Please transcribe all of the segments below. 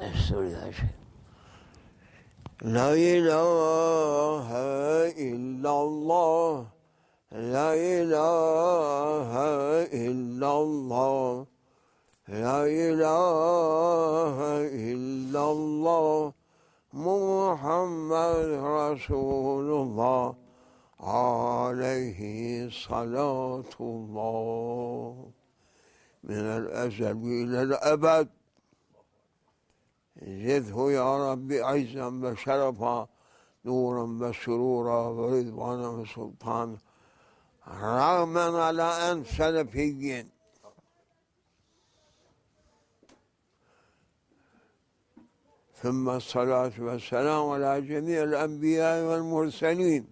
Estağfirullah. La ilahe illallah. La ilahe illallah. La ilahe illallah. Muhammed Resulullah aleyhi salatullah. Min el ezel ile ebed. زده يا رب عزا وشرفا نورا وسرورا ورضوانا وسلطانا. رغما على أن سلفي ثم الصلاة والسلام على جميع الأنبياء والمرسلين.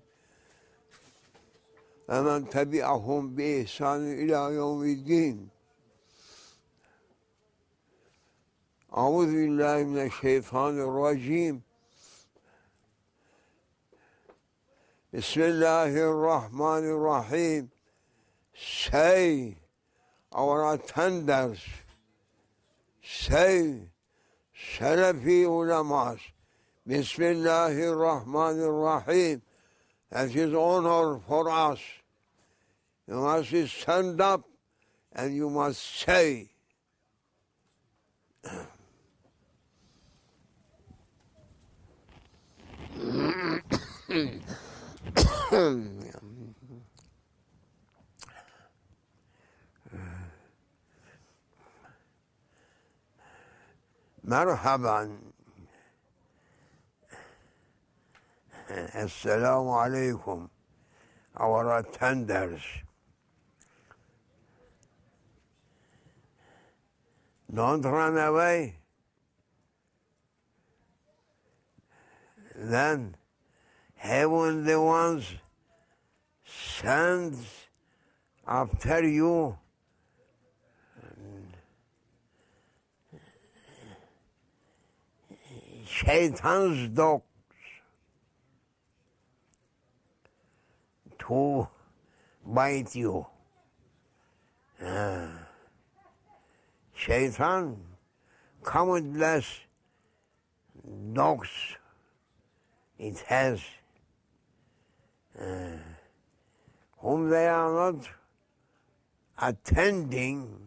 ومن تبعهم بإحسان إلى يوم الدين. أعوذ بالله من الشيطان الرجيم بسم الله الرحمن الرحيم Say our attenders Say Salafi ulamas Bismillahir Rahmanir Rahim That is honor for us You must stand up and you must say مرحبا السلام عليكم our attenders don't run away Then heavenly ones sends after you Shaitan's dogs to bite you. Uh, Shaitan countless dogs it has uh, whom they are not attending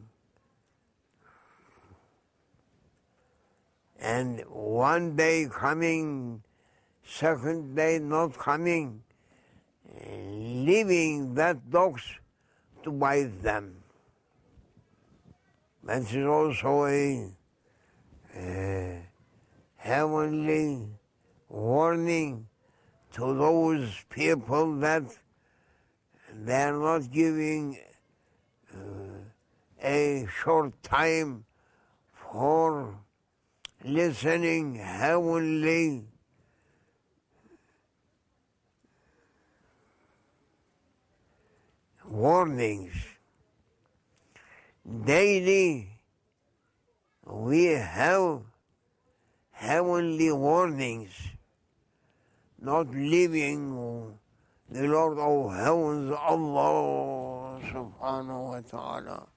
and one day coming, second day not coming, leaving that dogs to bite them. That is also a, a heavenly warning to those people that they are not giving uh, a short time for listening heavenly warnings. Daily we have heavenly warnings, not leaving the Lord of heavens, Allah subhanahu wa ta'ala.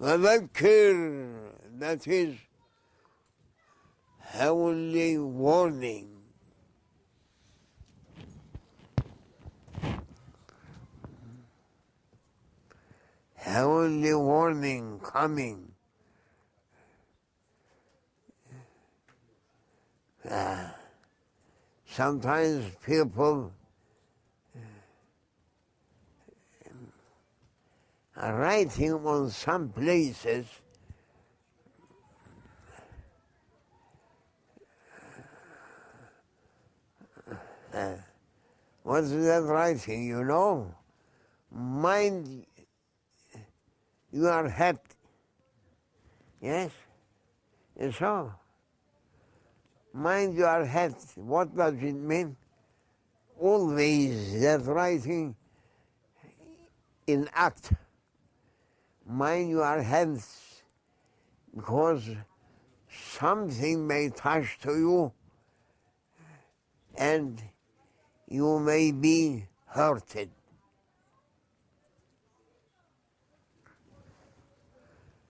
Wadakir, that is heavenly warning. Heavenly warning coming. Ah sometimes people are writing on some places Uh, what's that writing, you know? Mind you are head. Yes? And so, mind your head. What does it mean? Always that writing in act. Mind your heads because something may touch to you and you may be hurted.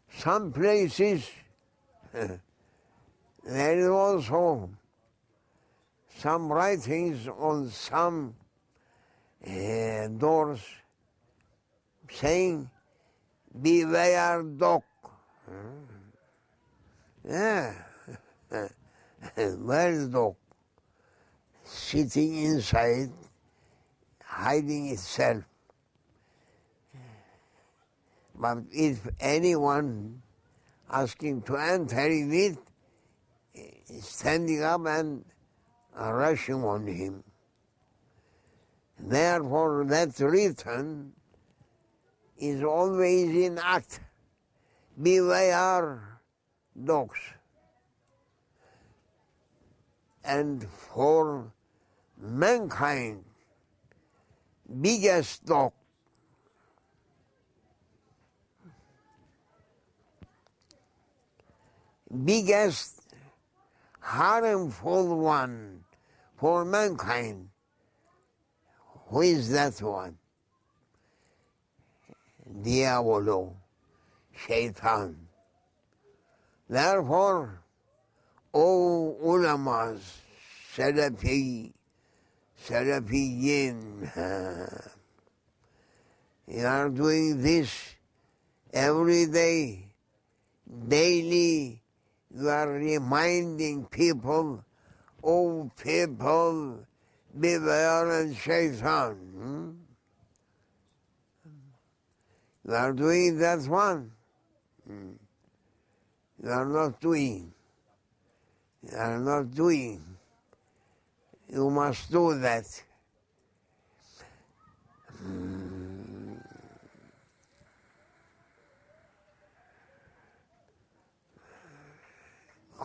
Some places There is also some writings on some uh, doors saying, beware dog. Yeah. Where is dog? Sitting inside, hiding itself. But if anyone asking to enter in it, standing up and rushing on him. Therefore, that return is always in act. Beware dogs. And for mankind, biggest dog biggest harmful one for mankind. Who is that one? Diabolo, Shaitan. Therefore, O ulamas, Salafi, Salafiyin, you are doing this every day, daily, you are reminding people, oh people, beware and shaitan. Hmm? You are doing that one. Hmm. You are not doing. You are not doing. You must do that.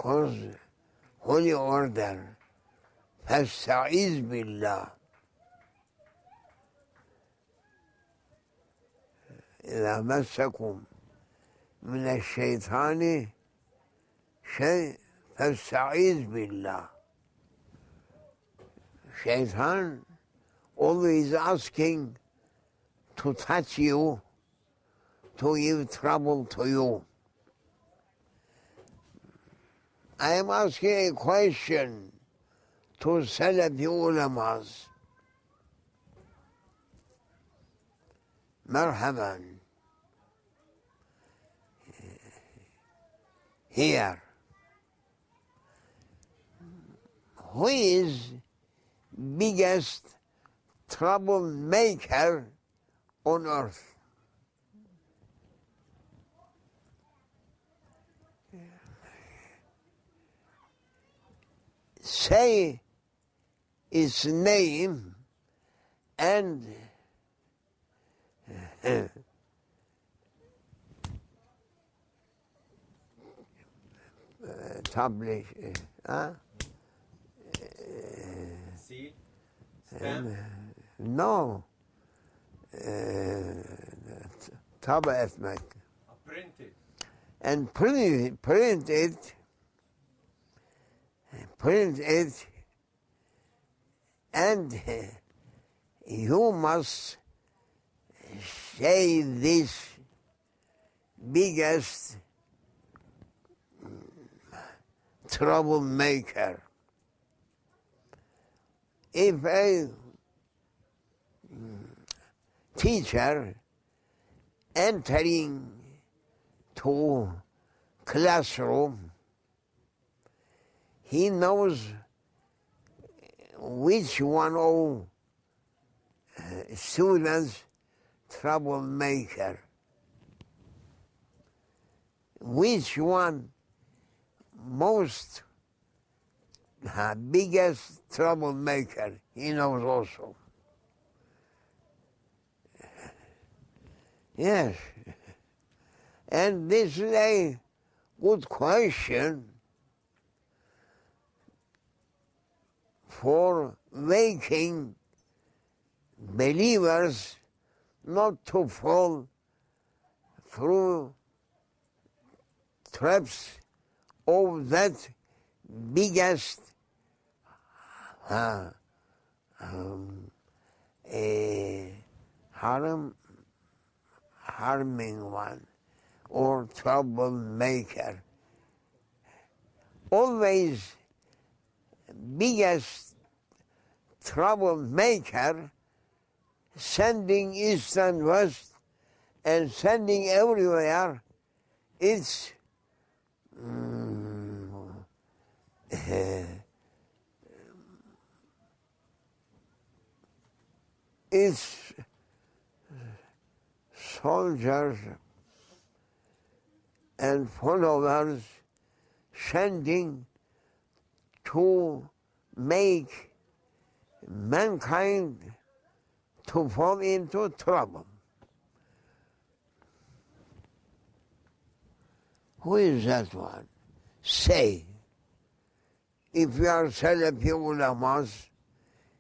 koz, holy order, fessaiz billah. İzâ messekum mineşşeytani şey fessaiz billah. Şeytan always asking to touch you, to give trouble to you. I am asking a question to Salafi ulamas. Marhaban. Here. Who is biggest troublemaker on earth? say its name and establish, uh, See? Stamp? no, uh, طبع اسمك Printed. and print, print it, print it, and you must say this biggest troublemaker. If a teacher entering to classroom, he knows which one of uh, students troublemaker, which one most uh, biggest troublemaker, he knows also. Yes. And this is a good question for making believers not to fall through traps of that biggest uh, um, harm, harming one or troublemaker. always biggest troublemaker, sending east and west and sending everywhere, it's mm, it's soldiers and followers sending to make mankind to fall into trouble. Who is that one? Say, if you are Salafi ulamas,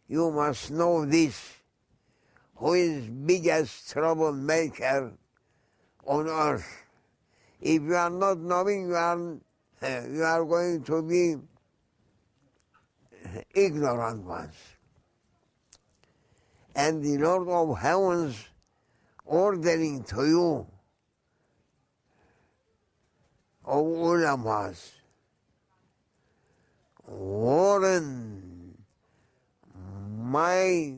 you must know this. Who is biggest troublemaker on earth? If you are not knowing, you are, you are going to be ignorant ones. And the Lord of heavens ordering to you, O ulamas, warn my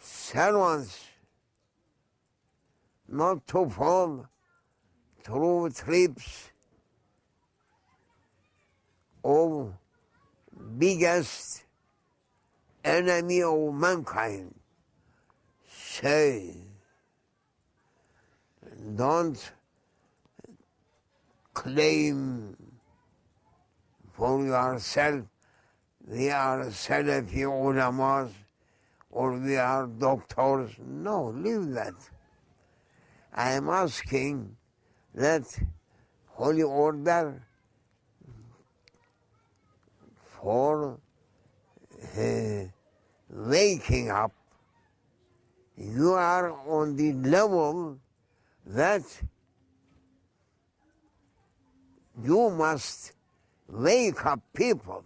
servants not to fall through trips of biggest enemy of mankind. Say, don't claim for yourself we are Salafi ulamas or we are doctors. No, leave that. I am asking that holy order for uh, waking up. You are on the level that you must wake up people.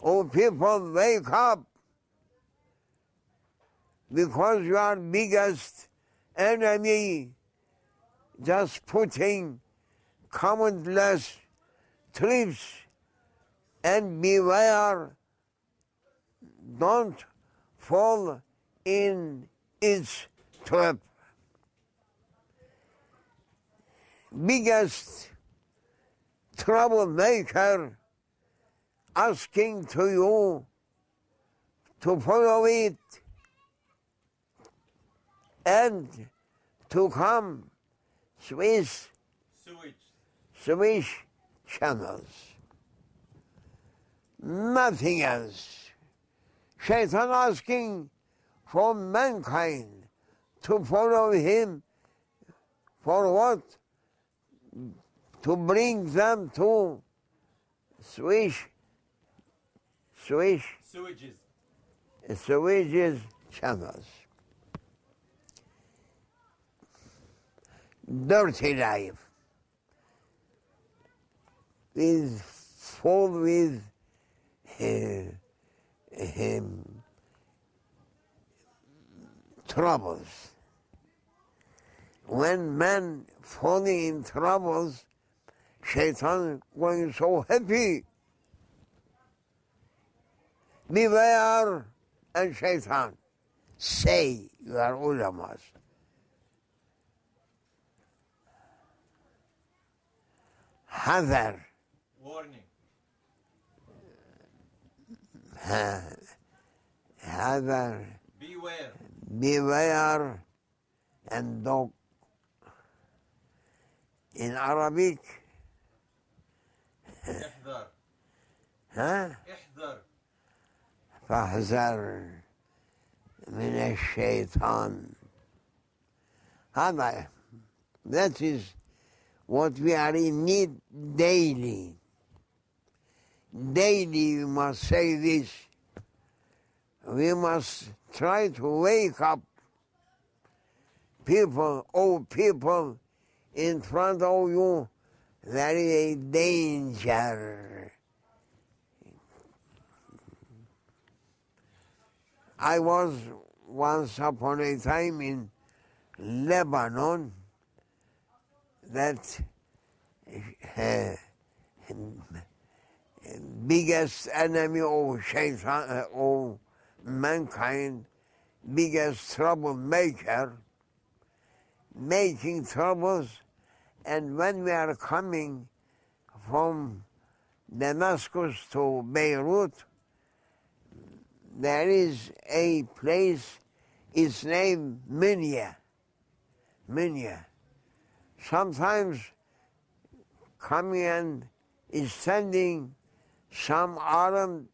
Oh, people, wake up because you are biggest enemy just putting countless trips and beware don't fall in its trap. Biggest troublemaker asking to you to follow it and to come Swiss Sewage. Swiss channels. Nothing else. Shaitan asking for mankind to follow him for what? To bring them to swish, swish, Sewages. Swiss channels. dirty life is full with uh, him troubles. When man falling in troubles, Shaitan going so happy. Beware and Shaitan say you are ulamas. Hazar. Warning. Hazar. Beware. beware and dog. In Arabic, احذر. ها احذر. فاحذر من الشيطان هذا that is what we are in need daily daily we must say this. We must try to wake up people old people in front of you. There is a danger. I was once upon a time in Lebanon that uh, biggest enemy of shaitan, uh, of mankind, biggest troublemaker, making troubles. And when we are coming from Damascus to Beirut, there is a place, it's named Minya. Minya. Sometimes coming and is sending some Arab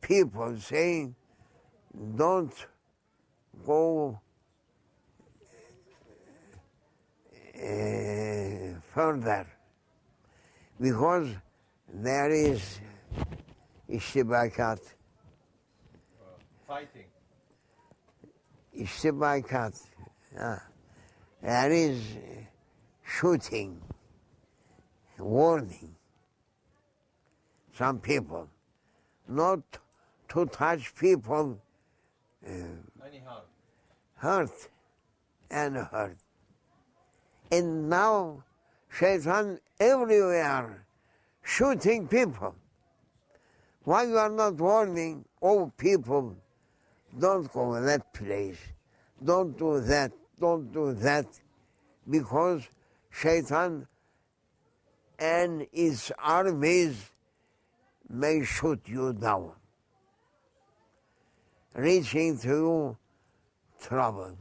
people saying, don't go uh, further because there is iştibakat. Fighting. İştibakat. Ah. There is shooting, warning. Some people, not to touch people, uh, Anyhow. hurt and hurt. And now, Shaitan everywhere shooting people. Why you are not warning all people, don't go to that place, don't do that, don't do that, because Shaitan and its armies may shoot you down, reaching to you trouble.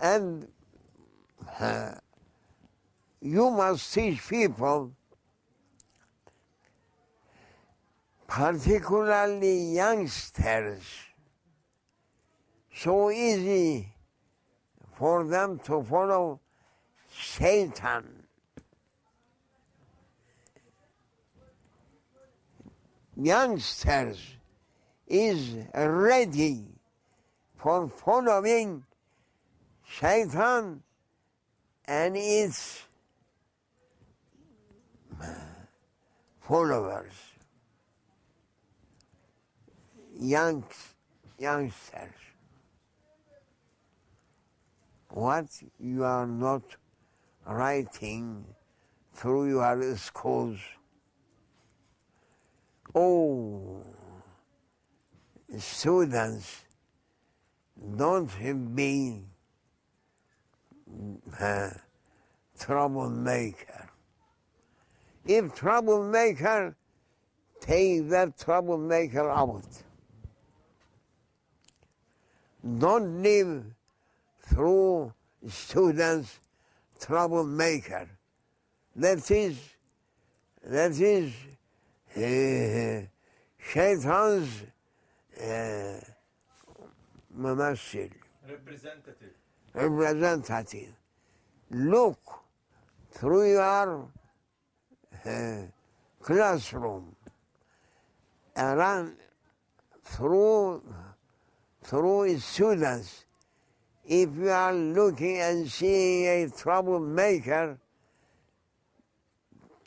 And uh, you must teach people, particularly youngsters, so easy for them to follow Satan. Youngsters is ready for following Satan and its uh, followers, young, youngsters. What you are not writing through your schools. Oh, students, don't be uh, troublemaker. If troublemaker, take that troublemaker out. Don't live through students troublemaker. That is, that is Shaitan's uh. Eh, Representative. Representative. Look through your eh, classroom around through through students. If you are looking and seeing a troublemaker,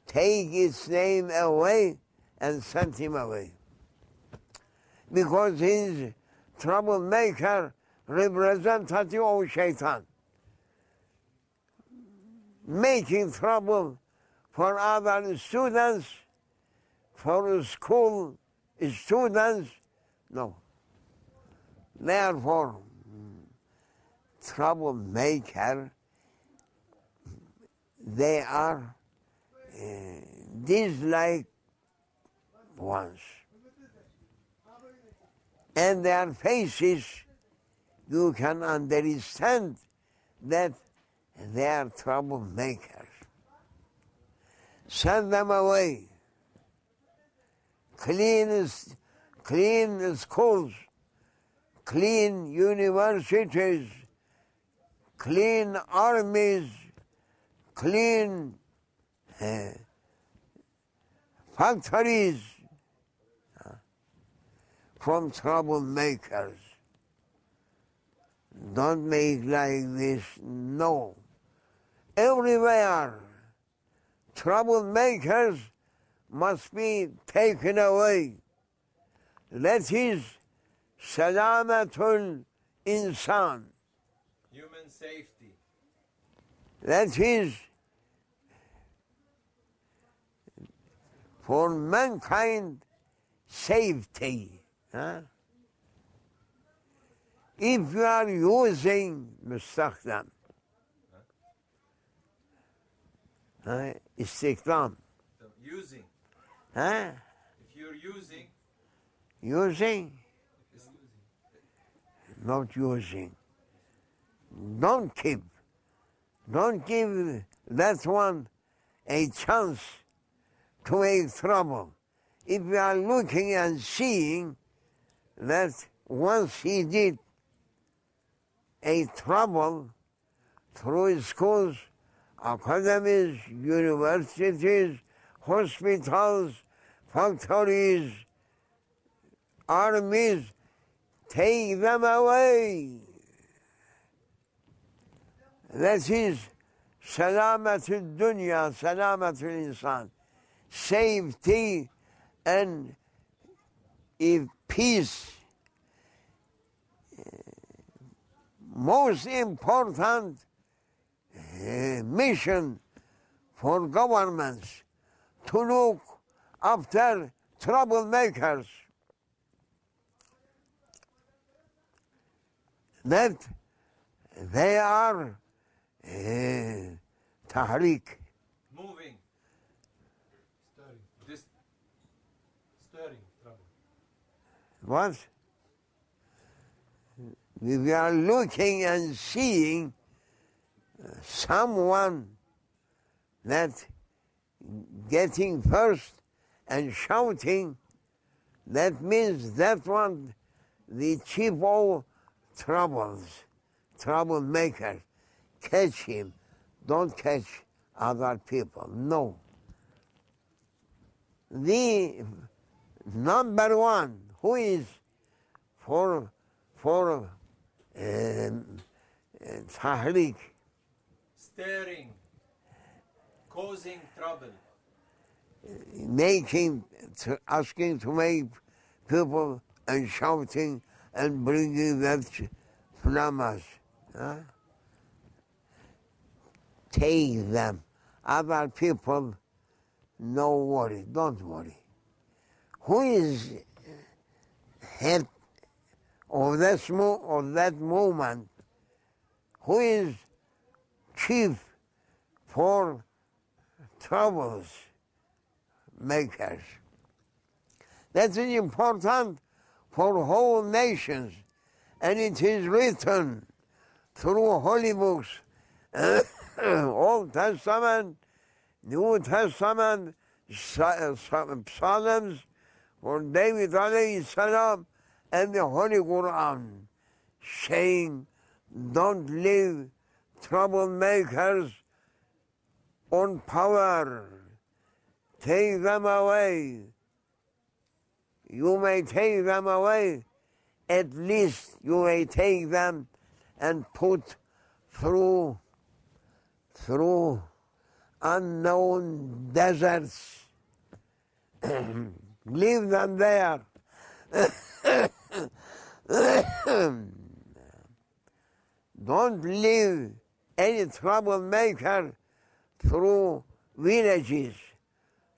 take its name away and sent him away. Because he's troublemaker representative of shaitan. Making trouble for other students, for school students, no. Therefore, troublemaker, they are uh, disliked ones. And their faces, you can understand that they are troublemakers. Send them away. Clean, clean schools, clean universities, clean armies, clean uh, factories from troublemakers. Don't make like this, no. Everywhere, troublemakers must be taken away. That is salamatul insan. Human safety. That is for mankind safety. Huh? If you are using müstakdem, ha? istikdam. Using. If you're using. Using. Not using. Don't keep. Don't give that one a chance to make trouble. If you are looking and seeing, that once he did a trouble through schools, academies, universities, hospitals, factories, armies, take them away. That is selametül dünya, selametül insan. Safety and if peace most important uh, mission for governments to look after troublemakers. That they are uh, tahrik. moving. Stirring. This Stirring trouble. What? We are looking and seeing uh, someone that getting first and shouting, that means that one, the chief of troubles, troublemakers. Catch him. Don't catch other people. No. The number one, who is for for um, uh, tahrik, stirring, causing trouble. making, asking to make people and shouting and bringing that flamas. Huh? Take them. Other people, no worry, don't worry. Who is head of mo- of that movement? Who is chief for troubles makers? That is important for whole nations, and it is written through holy books, Old Testament, New Testament, Sa- Sa- Psalms, for David alayhi salam, and the Holy Quran, saying, don't leave troublemakers on power. Take them away. You may take them away. At least you may take them and put through through unknown deserts. Leave them there. Don't leave any troublemaker through villages,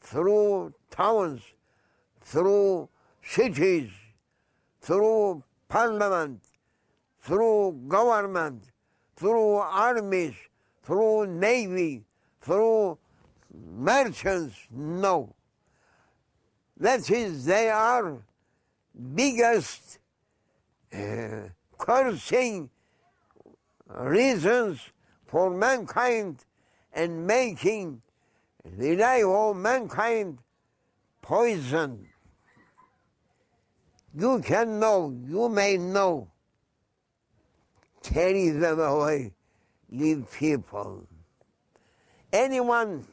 through towns, through cities, through parliament, through government, through armies, through navy, through merchants. No. That is, they are biggest uh, cursing reasons for mankind and making the life of mankind poison. You can know, you may know, carry them away, leave people. Anyone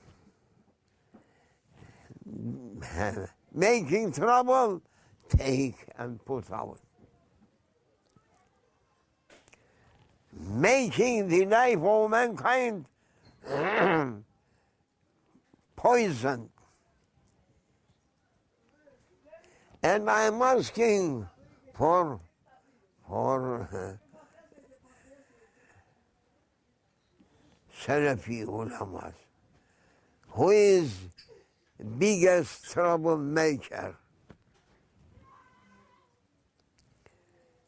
making trouble, take and put out. Making the life of mankind poison. And I'm asking for for Salafi ulamas, who is biggest troublemaker.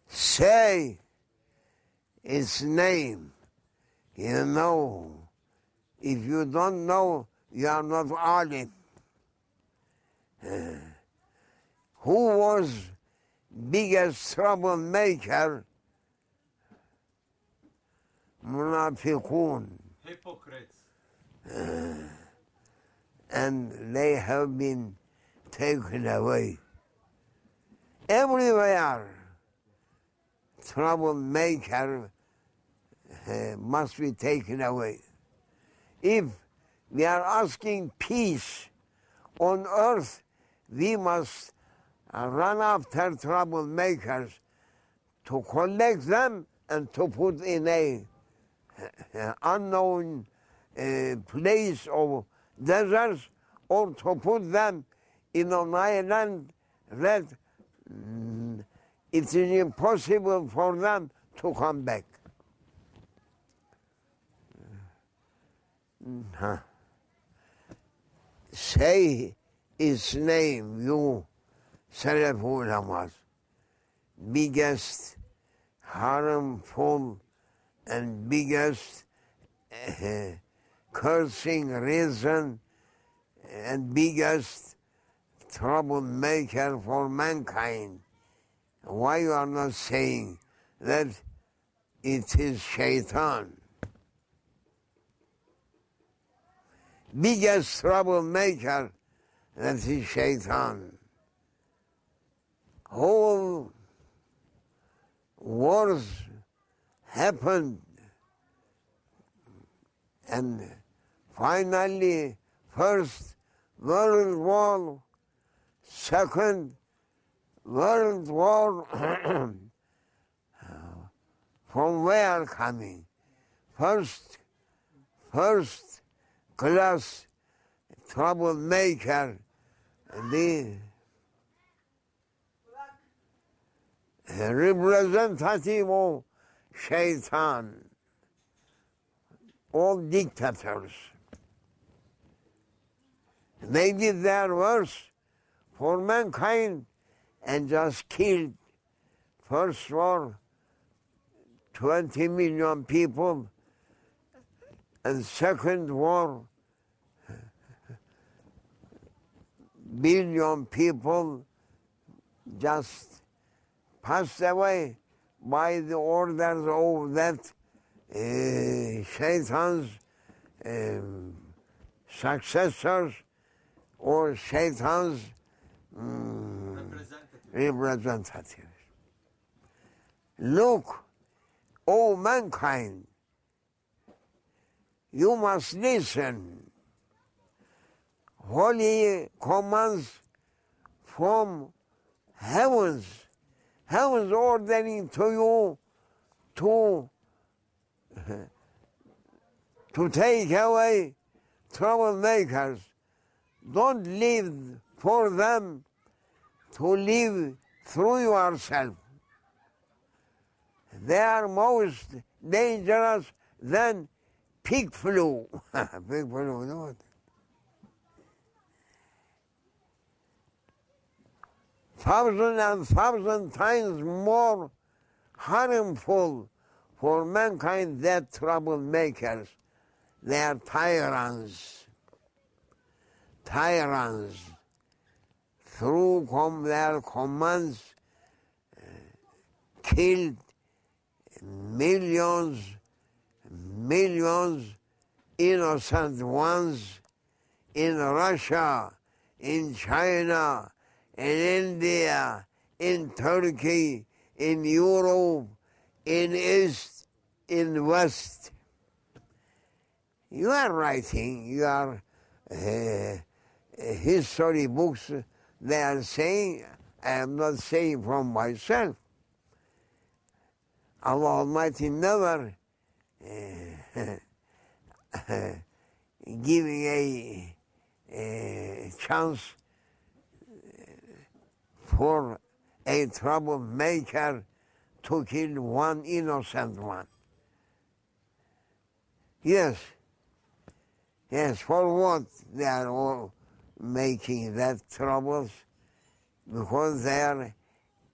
Say its name. You know, if you don't know, you are not alim. Uh, who was biggest troublemaker? Munafiqun. Hypocrites. and they have been taken away. Everywhere, troublemaker uh, must be taken away. If we are asking peace on earth, we must run after troublemakers to collect them and to put in a uh, unknown uh, place of deserts or to put them in an island that it is impossible for them to come back. Huh. Say its name, you Salaf ulamas, biggest harmful and biggest uh, cursing reason and biggest troublemaker for mankind. Why you are not saying that it is shaitan? Biggest troublemaker that is shaitan. Whole wars happened and finally first world war second world war from where coming first first class troublemaker the representative of shaitan all dictators. They did their worst for mankind and just killed first war 20 million people and second war billion people just passed away by the orders of that uh, Shaitan's um, successors or Shaitan's um, Representative. representatives. Look, O mankind, you must listen. Holy commands from heavens, heavens ordering to you to to take away troublemakers. Don't live for them, to live through yourself. They are most dangerous than pig flu. pig flu, no? Thousand and thousand times more harmful for mankind than troublemakers. They are tyrants. Tyrants. Through com- their commands, uh, killed millions, millions innocent ones in Russia, in China, in India, in Turkey, in Europe, in East, in West. You are writing, you are uh, history books, they are saying, I am not saying from myself. Allah Almighty never uh, giving a, a chance for a troublemaker to kill one innocent one. Yes, yes, for what they are all making that troubles because they are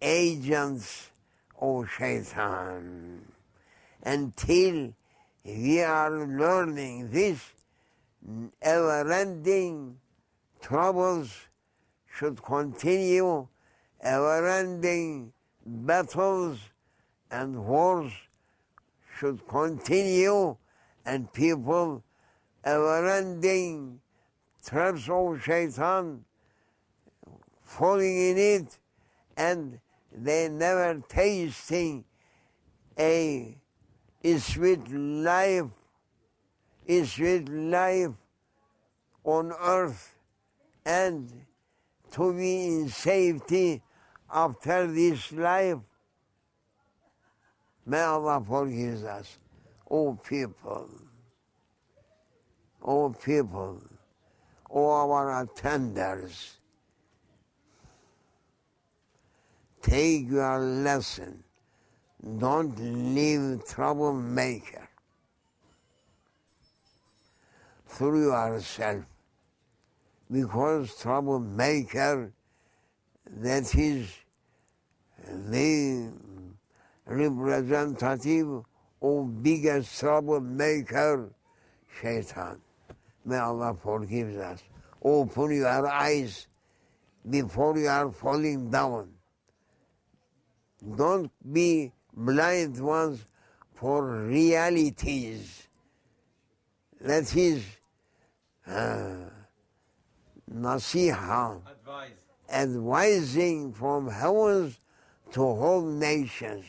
agents of shaitan. Until we are learning this ever-ending troubles should continue, ever-ending battles and wars should continue, and people ever-ending traps of shaitan falling in it, and they never tasting a sweet life, a sweet life on earth, and to be in safety after this life. May Allah forgive us, O people, O people, O our attenders. Take your lesson. Don't leave troublemaker through yourself because troublemaker that is the representative of biggest troublemaker, shaitan. May Allah forgive us. Open your eyes before you are falling down. Don't be blind ones for realities. That is uh, nasiha, Advise. advising from heavens to whole nations.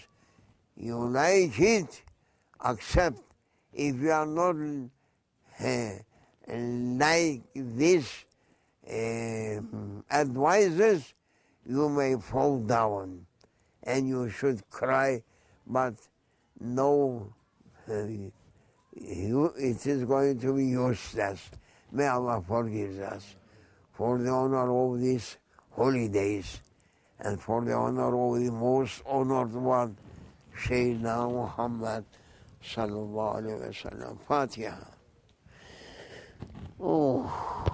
You like it, accept. If you are not uh, like this uh, advices, you may fall down and you should cry, but no, uh, you, it is going to be useless. May Allah forgive us for the honor of these holidays and for the honor of the most honored one, Sayyidina Muhammad sallallahu alayhi wa sallam. Fatiha. Oh.